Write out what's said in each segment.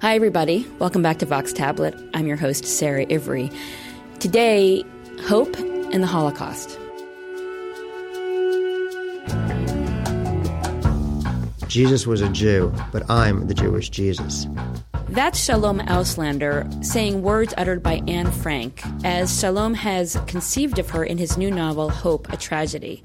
Hi, everybody. Welcome back to Vox Tablet. I'm your host, Sarah Ivry. Today, hope and the Holocaust. Jesus was a Jew, but I'm the Jewish Jesus. That's Shalom Auslander saying words uttered by Anne Frank, as Shalom has conceived of her in his new novel, Hope, a Tragedy.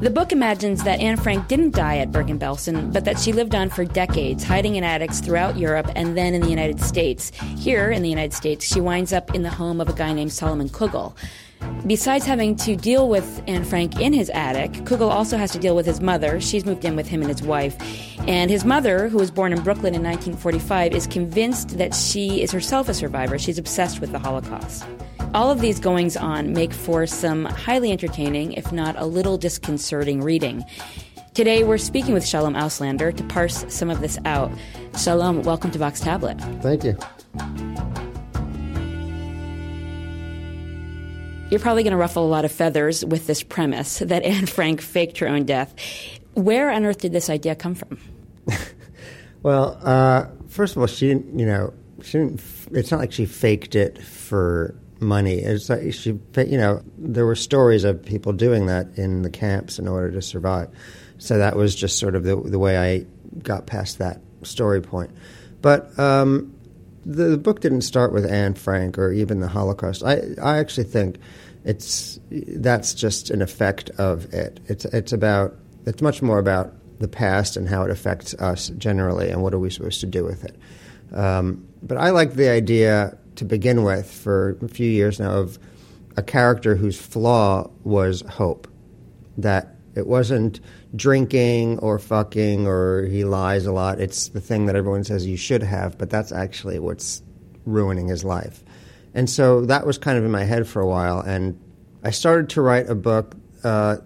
The book imagines that Anne Frank didn't die at Bergen-Belsen, but that she lived on for decades, hiding in attics throughout Europe and then in the United States. Here, in the United States, she winds up in the home of a guy named Solomon Kugel. Besides having to deal with Anne Frank in his attic, Kugel also has to deal with his mother. She's moved in with him and his wife. And his mother, who was born in Brooklyn in 1945, is convinced that she is herself a survivor. She's obsessed with the Holocaust. All of these goings on make for some highly entertaining, if not a little disconcerting reading. Today, we're speaking with Shalom Auslander to parse some of this out. Shalom, welcome to Vox Tablet. Thank you. You're probably going to ruffle a lot of feathers with this premise that Anne Frank faked her own death. Where on earth did this idea come from? well, uh, first of all, she didn't, you know, she didn't, it's not like she faked it for money. It's like she, you know, there were stories of people doing that in the camps in order to survive. So that was just sort of the, the way I got past that story point. But um, the, the, book didn't start with Anne Frank or even the Holocaust. I, I actually think it's that's just an effect of it. It's it's about it's much more about the past and how it affects us generally, and what are we supposed to do with it. Um, but I like the idea to begin with for a few years now of a character whose flaw was hope. That it wasn't drinking or fucking or he lies a lot. It's the thing that everyone says you should have, but that's actually what's ruining his life. And so that was kind of in my head for a while. And I started to write a book uh,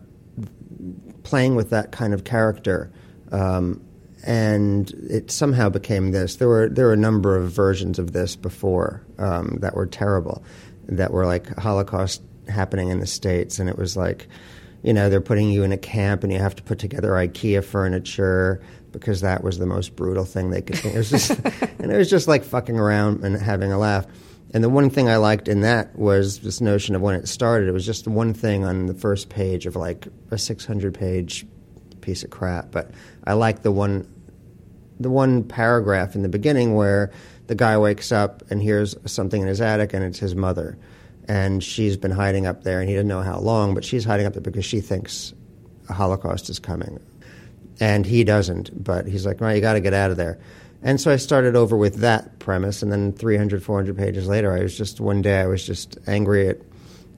playing with that kind of character. Um, and it somehow became this. There were there were a number of versions of this before um, that were terrible, that were like Holocaust happening in the states, and it was like, you know, they're putting you in a camp and you have to put together IKEA furniture because that was the most brutal thing they could think. It was just, and it was just like fucking around and having a laugh. And the one thing I liked in that was this notion of when it started. It was just one thing on the first page of like a 600 page piece of crap. But I like the one, the one paragraph in the beginning where the guy wakes up and hears something in his attic and it's his mother. And she's been hiding up there and he doesn't know how long, but she's hiding up there because she thinks a Holocaust is coming. And he doesn't, but he's like, well, you got to get out of there. And so I started over with that premise, and then 300, 400 pages later, I was just one day I was just angry at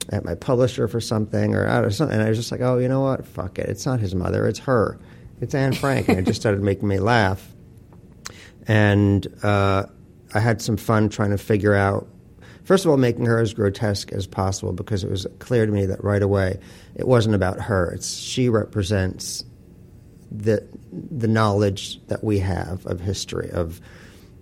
at my publisher for something or out of something, and I was just like, oh, you know what? Fuck it. It's not his mother. It's her. It's Anne Frank, and it just started making me laugh. And uh, I had some fun trying to figure out. First of all, making her as grotesque as possible because it was clear to me that right away it wasn't about her. It's she represents the the knowledge that we have of history of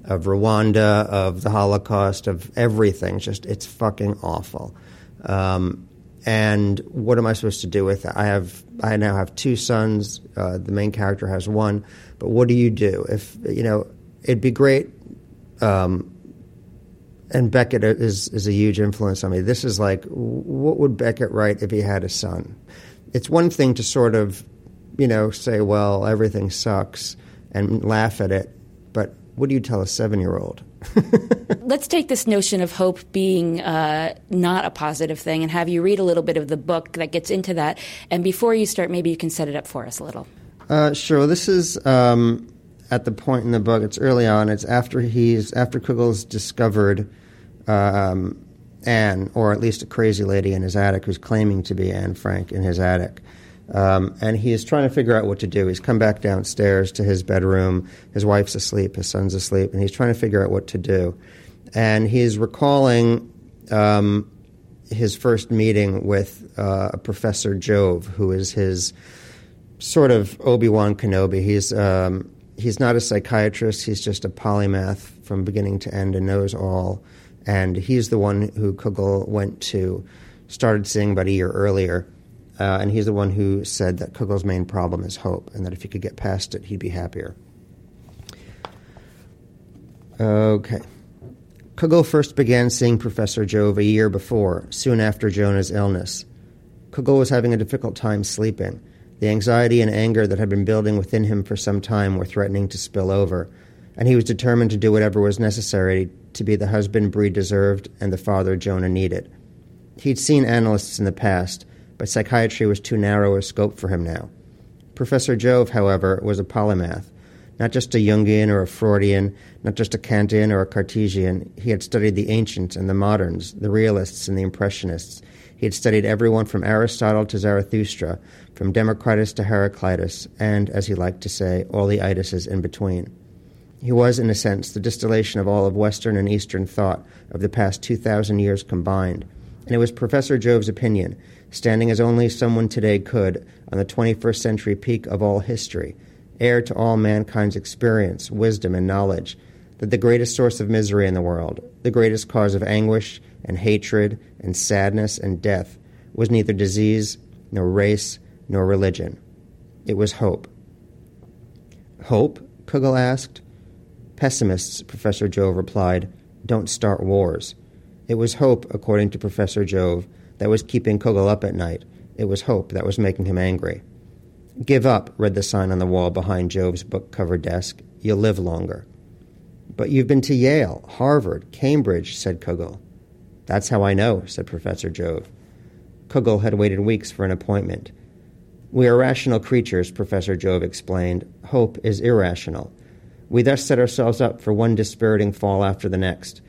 of Rwanda, of the Holocaust, of everything. Just it's fucking awful. Um, and what am I supposed to do with it? I have I now have two sons. Uh, the main character has one. But what do you do if you know? It'd be great. Um, and Beckett is is a huge influence on me. This is like, what would Beckett write if he had a son? It's one thing to sort of you know, say, well, everything sucks and laugh at it. But what do you tell a seven year old? Let's take this notion of hope being uh, not a positive thing and have you read a little bit of the book that gets into that. And before you start, maybe you can set it up for us a little. Uh, sure. This is um, at the point in the book. It's early on. It's after he's after Kugel's discovered um, Anne, or at least a crazy lady in his attic who's claiming to be Anne Frank in his attic. Um, and he is trying to figure out what to do. He's come back downstairs to his bedroom. His wife's asleep, his son's asleep, and he's trying to figure out what to do. And he's recalling um, his first meeting with uh, Professor Jove, who is his sort of Obi Wan Kenobi. He's um, he's not a psychiatrist. He's just a polymath from beginning to end and knows all. And he's the one who Kugel went to, started seeing about a year earlier uh, and he's the one who said that Kugel's main problem is hope, and that if he could get past it, he'd be happier. Okay. Kugel first began seeing Professor Jove a year before, soon after Jonah's illness. Kugel was having a difficult time sleeping. The anxiety and anger that had been building within him for some time were threatening to spill over, and he was determined to do whatever was necessary to be the husband Bree deserved and the father Jonah needed. He'd seen analysts in the past, but psychiatry was too narrow a scope for him now. Professor Jove, however, was a polymath. Not just a Jungian or a Freudian, not just a Kantian or a Cartesian, he had studied the ancients and the moderns, the realists and the impressionists. He had studied everyone from Aristotle to Zarathustra, from Democritus to Heraclitus, and, as he liked to say, all the itises in between. He was, in a sense, the distillation of all of Western and Eastern thought of the past 2,000 years combined, and it was Professor Jove's opinion, standing as only someone today could on the 21st century peak of all history, heir to all mankind's experience, wisdom, and knowledge, that the greatest source of misery in the world, the greatest cause of anguish and hatred and sadness and death, was neither disease, nor race, nor religion. It was hope. Hope? Kugel asked. Pessimists, Professor Jove replied, don't start wars. It was hope, according to Professor Jove, that was keeping Kugel up at night. It was hope that was making him angry. Give up, read the sign on the wall behind Jove's book covered desk. You'll live longer. But you've been to Yale, Harvard, Cambridge, said Kugel. That's how I know, said Professor Jove. Kugel had waited weeks for an appointment. We are rational creatures, Professor Jove explained. Hope is irrational. We thus set ourselves up for one dispiriting fall after the next.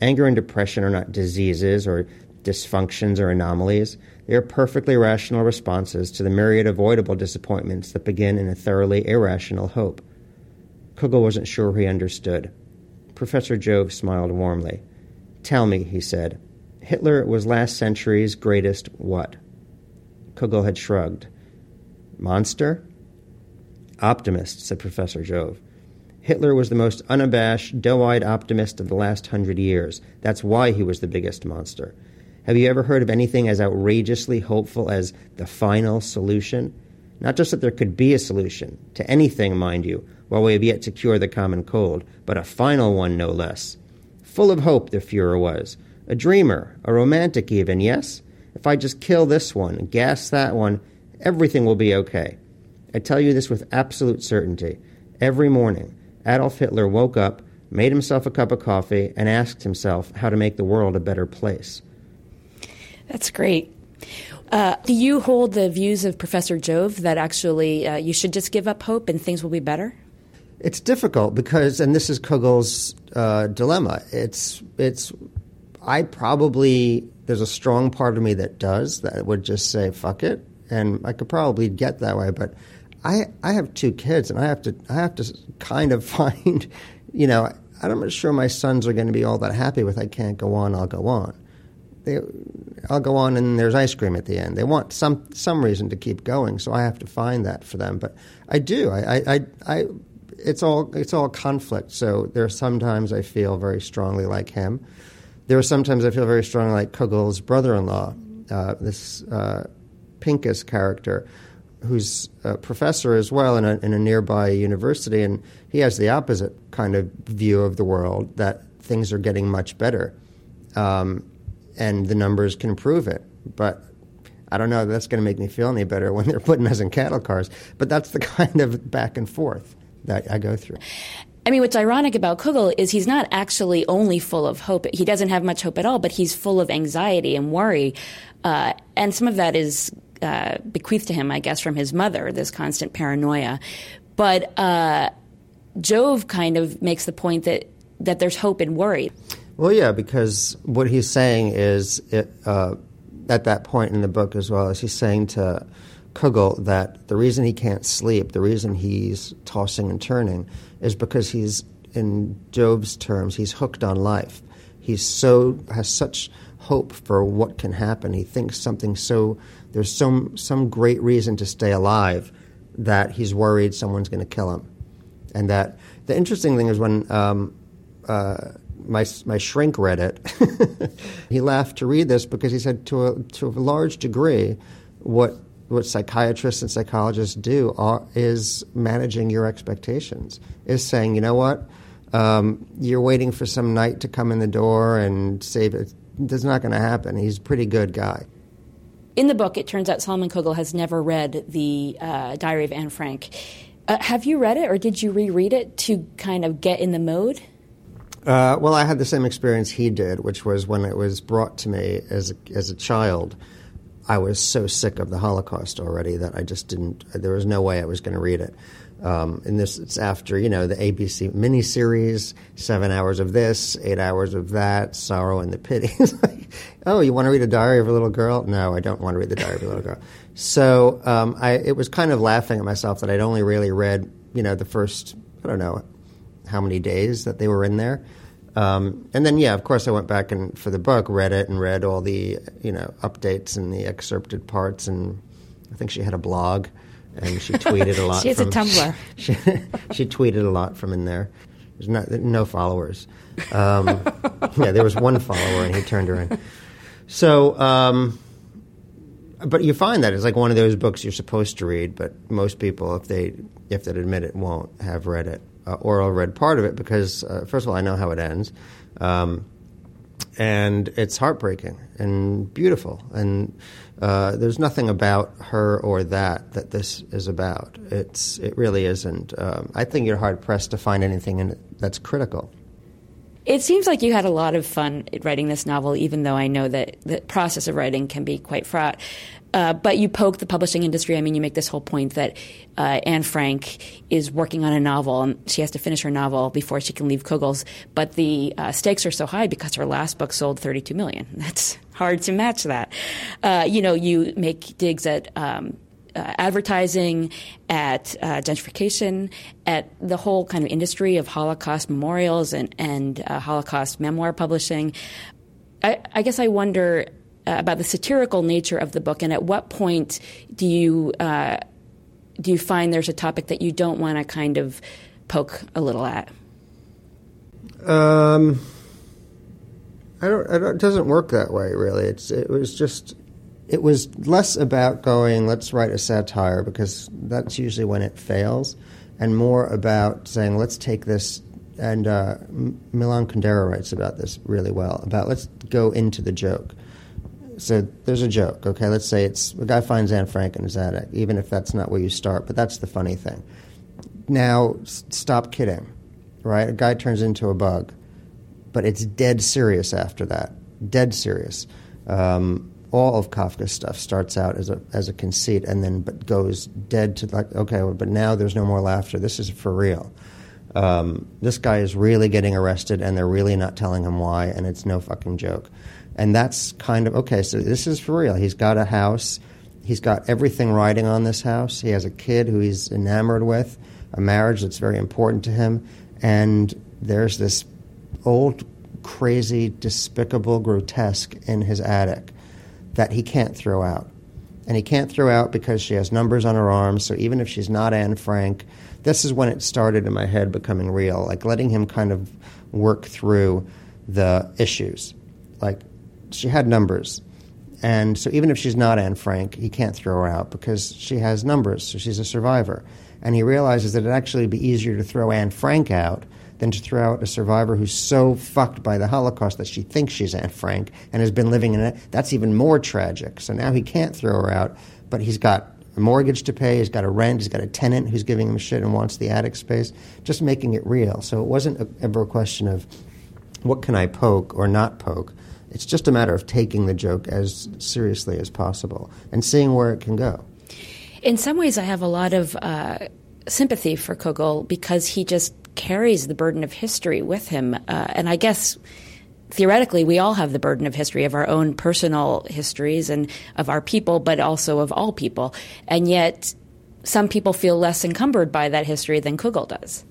Anger and depression are not diseases or dysfunctions or anomalies. They are perfectly rational responses to the myriad avoidable disappointments that begin in a thoroughly irrational hope. Kugel wasn't sure he understood. Professor Jove smiled warmly. Tell me, he said, Hitler was last century's greatest what? Kugel had shrugged. Monster? Optimist, said Professor Jove. Hitler was the most unabashed, doe eyed optimist of the last hundred years. That's why he was the biggest monster. Have you ever heard of anything as outrageously hopeful as the final solution? Not just that there could be a solution, to anything, mind you, while we have yet to cure the common cold, but a final one no less. Full of hope, the Fuhrer was. A dreamer, a romantic even, yes? If I just kill this one, gas that one, everything will be okay. I tell you this with absolute certainty. Every morning, Adolf Hitler woke up, made himself a cup of coffee, and asked himself how to make the world a better place. That's great. Uh, do you hold the views of Professor Jove that actually uh, you should just give up hope and things will be better? It's difficult because, and this is Kugel's uh, dilemma. It's it's. I probably there's a strong part of me that does that would just say fuck it, and I could probably get that way, but I I have two kids, and I have to I have to kind of find, you know, I'm not sure my sons are going to be all that happy with. I can't go on. I'll go on. They, I'll go on, and there's ice cream at the end. They want some some reason to keep going, so I have to find that for them. But I do. I I, I, I it's all it's all conflict. So there are sometimes I feel very strongly like him. There are sometimes I feel very strongly like Kugel's brother-in-law, uh, this uh, Pincus character who's a professor as well in a, in a nearby university, and he has the opposite kind of view of the world that things are getting much better, um, and the numbers can prove it. But I don't know that's going to make me feel any better when they're putting us in cattle cars. But that's the kind of back and forth that I go through. I mean, what's ironic about Kugel is he's not actually only full of hope. He doesn't have much hope at all, but he's full of anxiety and worry. Uh, and some of that is uh, bequeathed to him, I guess, from his mother, this constant paranoia. But uh, Jove kind of makes the point that, that there's hope in worry. Well, yeah, because what he's saying is, it, uh, at that point in the book as well, is he's saying to Kugel that the reason he can't sleep, the reason he's tossing and turning, is because he's, in Jove's terms, he's hooked on life. He's so has such hope for what can happen. He thinks something so there's some some great reason to stay alive that he's worried someone's going to kill him, and that the interesting thing is when um, uh, my my shrink read it, he laughed to read this because he said to a to a large degree, what what psychiatrists and psychologists do are, is managing your expectations. Is saying, you know what, Um, you're waiting for some knight to come in the door and save it. That's not going to happen. He's a pretty good guy. In the book, it turns out Solomon Kugel has never read the uh, Diary of Anne Frank. Uh, have you read it, or did you reread it to kind of get in the mode? Uh, well, I had the same experience he did, which was when it was brought to me as a, as a child. I was so sick of the Holocaust already that I just didn't. There was no way I was going to read it. Um, and this it's after you know the ABC miniseries, seven hours of this, eight hours of that, sorrow and the pity. like, oh, you want to read a diary of a little girl? No, I don't want to read the diary of a little girl. So um, I, it was kind of laughing at myself that I'd only really read you know the first I don't know how many days that they were in there. Um, and then, yeah, of course, I went back and for the book, read it and read all the you know updates and the excerpted parts, and I think she had a blog, and she tweeted a lot. she has from, a Tumblr. She, she, tweeted a lot from in there. There's not, no followers. Um, yeah, there was one follower, and he turned her in. So, um, but you find that it's like one of those books you're supposed to read, but most people, if they if they admit it, won't have read it uh, or I read part of it because, uh, first of all, I know how it ends. Um, and it's heartbreaking and beautiful. And uh, there's nothing about her or that that this is about. It's, it really isn't. Um, I think you're hard pressed to find anything in it that's critical. It seems like you had a lot of fun writing this novel, even though I know that the process of writing can be quite fraught. Uh, but you poke the publishing industry. I mean, you make this whole point that uh, Anne Frank is working on a novel and she has to finish her novel before she can leave Kugel's. But the uh, stakes are so high because her last book sold 32 million. That's hard to match that. Uh, you know, you make digs at um, uh, advertising, at uh, gentrification, at the whole kind of industry of Holocaust memorials and, and uh, Holocaust memoir publishing. I, I guess I wonder uh, about the satirical nature of the book, and at what point do you uh, do you find there's a topic that you don't want to kind of poke a little at? Um, I don't, I don't. It doesn't work that way, really. It's it was just it was less about going let's write a satire because that's usually when it fails, and more about saying let's take this. And uh, Milan Kundera writes about this really well. About let's go into the joke so there's a joke, okay? Let's say it's a guy finds Anne Frank in his attic, even if that's not where you start, but that's the funny thing. Now, s- stop kidding, right? A guy turns into a bug, but it's dead serious after that. Dead serious. Um, all of Kafka's stuff starts out as a as a conceit and then but goes dead to like okay, but now there's no more laughter. This is for real. Um, this guy is really getting arrested, and they're really not telling him why, and it's no fucking joke. And that's kind of okay, so this is for real. He's got a house, he's got everything riding on this house. He has a kid who he's enamored with, a marriage that's very important to him, and there's this old, crazy, despicable grotesque in his attic that he can't throw out. And he can't throw out because she has numbers on her arms, so even if she's not Anne Frank, this is when it started in my head becoming real, like letting him kind of work through the issues. Like, she had numbers. And so even if she's not Anne Frank, he can't throw her out because she has numbers, so she's a survivor. And he realizes that it'd actually be easier to throw Anne Frank out than to throw out a survivor who's so fucked by the Holocaust that she thinks she's Anne Frank and has been living in it. That's even more tragic. So now he can't throw her out, but he's got a mortgage to pay, he's got a rent, he's got a tenant who's giving him shit and wants the attic space, just making it real. So it wasn't a, ever a question of what can I poke or not poke. It's just a matter of taking the joke as seriously as possible and seeing where it can go. In some ways, I have a lot of uh, sympathy for Kugel because he just carries the burden of history with him. Uh, and I guess theoretically, we all have the burden of history of our own personal histories and of our people, but also of all people. And yet, some people feel less encumbered by that history than Kugel does.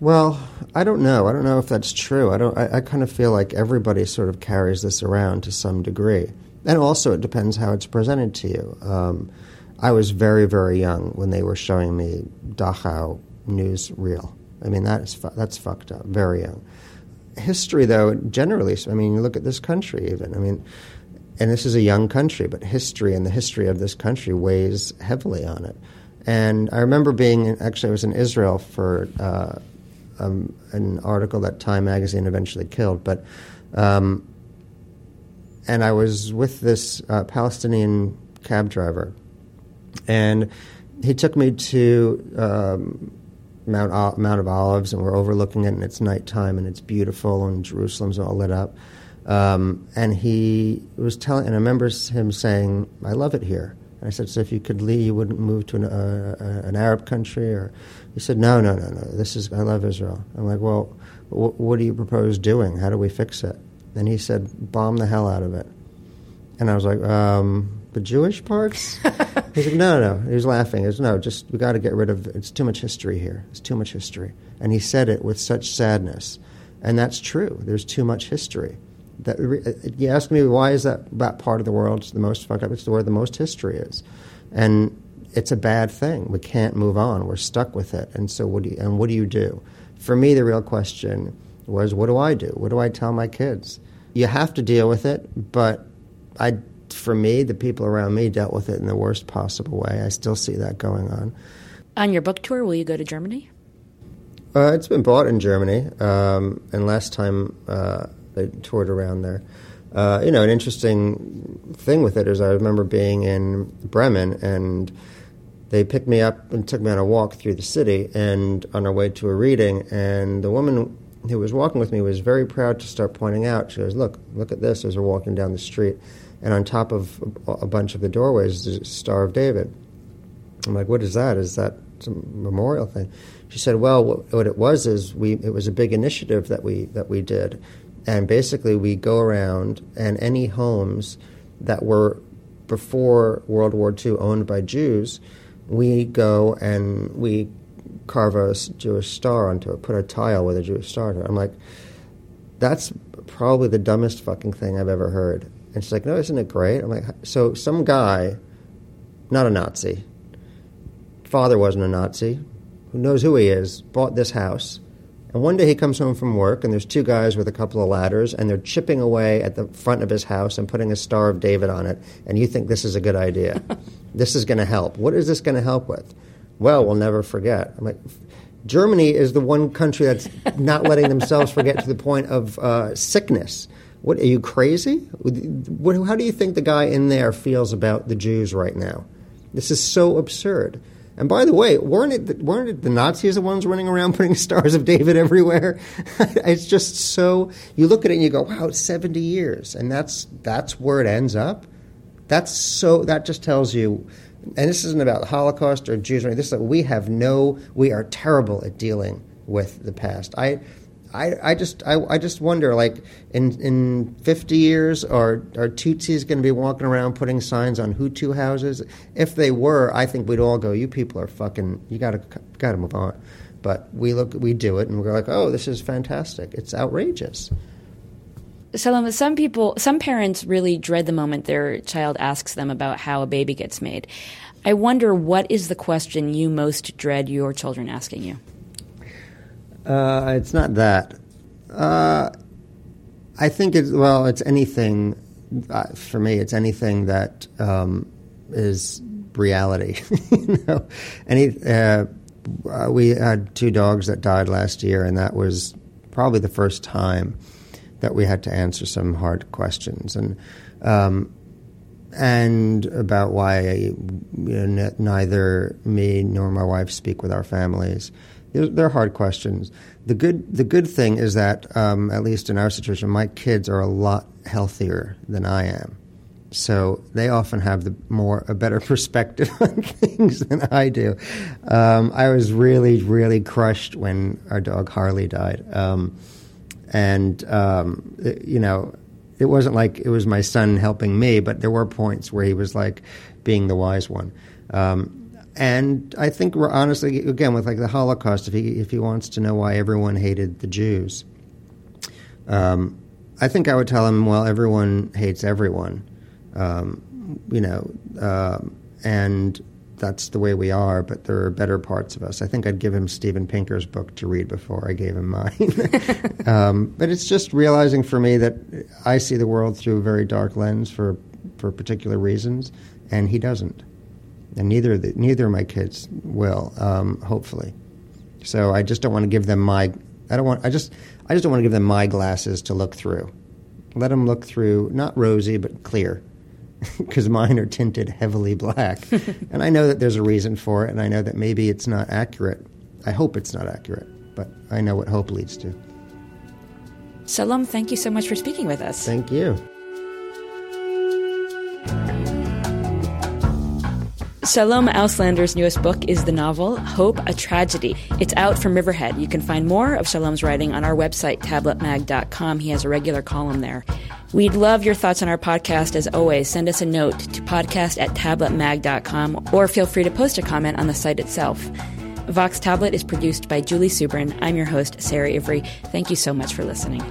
Well, I don't know. I don't know if that's true. I don't. I, I, kind of feel like everybody sort of carries this around to some degree, and also it depends how it's presented to you. Um, I was very, very young when they were showing me Dachau newsreel. I mean, that is fu- that's fucked up. Very young. History, though, generally. I mean, you look at this country. Even. I mean, and this is a young country, but history and the history of this country weighs heavily on it. And I remember being actually I was in Israel for. Uh, um, an article that Time magazine eventually killed. But um, and I was with this uh, Palestinian cab driver, and he took me to um, Mount Mount of Olives, and we're overlooking it, and it's nighttime, and it's beautiful, and Jerusalem's all lit up. Um, and he was telling, and I remember him saying, "I love it here." And I said, "So if you could leave, you wouldn't move to an, uh, uh, an Arab country?" Or he said, "No, no, no, no. This is I love Israel." I'm like, "Well, wh- what do you propose doing? How do we fix it?" And he said, "Bomb the hell out of it." And I was like, um, "The Jewish parts?" He's like, "No, no." He was laughing. He said, "No, just we got to get rid of. It's too much history here. It's too much history." And he said it with such sadness, and that's true. There's too much history that uh, you ask me why is that that part of the world the most fucked up? It's the where the most history is, and it's a bad thing. We can't move on. We're stuck with it. And so, what do you, and what do you do? For me, the real question was, what do I do? What do I tell my kids? You have to deal with it, but I, for me, the people around me dealt with it in the worst possible way. I still see that going on. On your book tour, will you go to Germany? Uh, it's been bought in Germany, um, and last time uh, they toured around there. Uh, you know, an interesting thing with it is I remember being in Bremen and they picked me up and took me on a walk through the city and on our way to a reading and the woman who was walking with me was very proud to start pointing out she goes look look at this as we're walking down the street and on top of a bunch of the doorways is a star of david i'm like what is that is that some memorial thing she said well what, it was is we it was a big initiative that we that we did and basically, we go around, and any homes that were before World War II owned by Jews, we go and we carve a Jewish star onto it, put a tile with a Jewish star. I'm like, that's probably the dumbest fucking thing I've ever heard. And she's like, no, isn't it great? I'm like, so some guy, not a Nazi, father wasn't a Nazi, who knows who he is, bought this house and one day he comes home from work, and there's two guys with a couple of ladders, and they're chipping away at the front of his house and putting a Star of David on it. And you think this is a good idea? this is going to help. What is this going to help with? Well, we'll never forget. I'm like, Germany is the one country that's not letting themselves forget to the point of uh, sickness. What are you crazy? What, how do you think the guy in there feels about the Jews right now? This is so absurd. And by the way, weren't it the, weren't it the Nazis the ones running around putting stars of David everywhere? it's just so you look at it and you go, wow, it's seventy years, and that's that's where it ends up. That's so that just tells you. And this isn't about the Holocaust or Jews or anything. This is we have no. We are terrible at dealing with the past. I I, I just I, I just wonder like in in 50 years are are Tutsis going to be walking around putting signs on Hutu houses? If they were, I think we'd all go, "You people are fucking. You got to got to move on." But we look, we do it, and we're like, "Oh, this is fantastic! It's outrageous." Shalom, some people, some parents really dread the moment their child asks them about how a baby gets made. I wonder what is the question you most dread your children asking you? Uh, it's not that. Uh, I think it's well, it's anything. Uh, for me, it's anything that um, is reality. you know, any. Uh, uh, we had two dogs that died last year, and that was probably the first time that we had to answer some hard questions, and um, and about why you know, neither me nor my wife speak with our families they're hard questions. The good the good thing is that um, at least in our situation, my kids are a lot healthier than I am, so they often have the more a better perspective on things than I do. Um, I was really really crushed when our dog Harley died, um, and um, it, you know. It wasn't like it was my son helping me, but there were points where he was like being the wise one. Um, and I think we're honestly, again, with like the Holocaust, if he if he wants to know why everyone hated the Jews, um, I think I would tell him, well, everyone hates everyone, um, you know, um, and that's the way we are. But there are better parts of us. I think I'd give him Steven Pinker's book to read before I gave him mine. Um, but it's just realizing for me that I see the world through a very dark lens for for particular reasons, and he doesn't and neither the, neither of my kids will, um, hopefully. So I just don't want to give them my. I don't want. I just. I just don't want to give them my glasses to look through. Let them look through, not rosy but clear, because mine are tinted heavily black. and I know that there's a reason for it, and I know that maybe it's not accurate. I hope it's not accurate, but I know what hope leads to. Shalom, thank you so much for speaking with us. Thank you. Shalom Auslander's newest book is the novel Hope, a Tragedy. It's out from Riverhead. You can find more of Shalom's writing on our website, tabletmag.com. He has a regular column there. We'd love your thoughts on our podcast as always. Send us a note to podcast at tabletmag.com or feel free to post a comment on the site itself. Vox Tablet is produced by Julie Subrin. I'm your host, Sarah Ivry. Thank you so much for listening.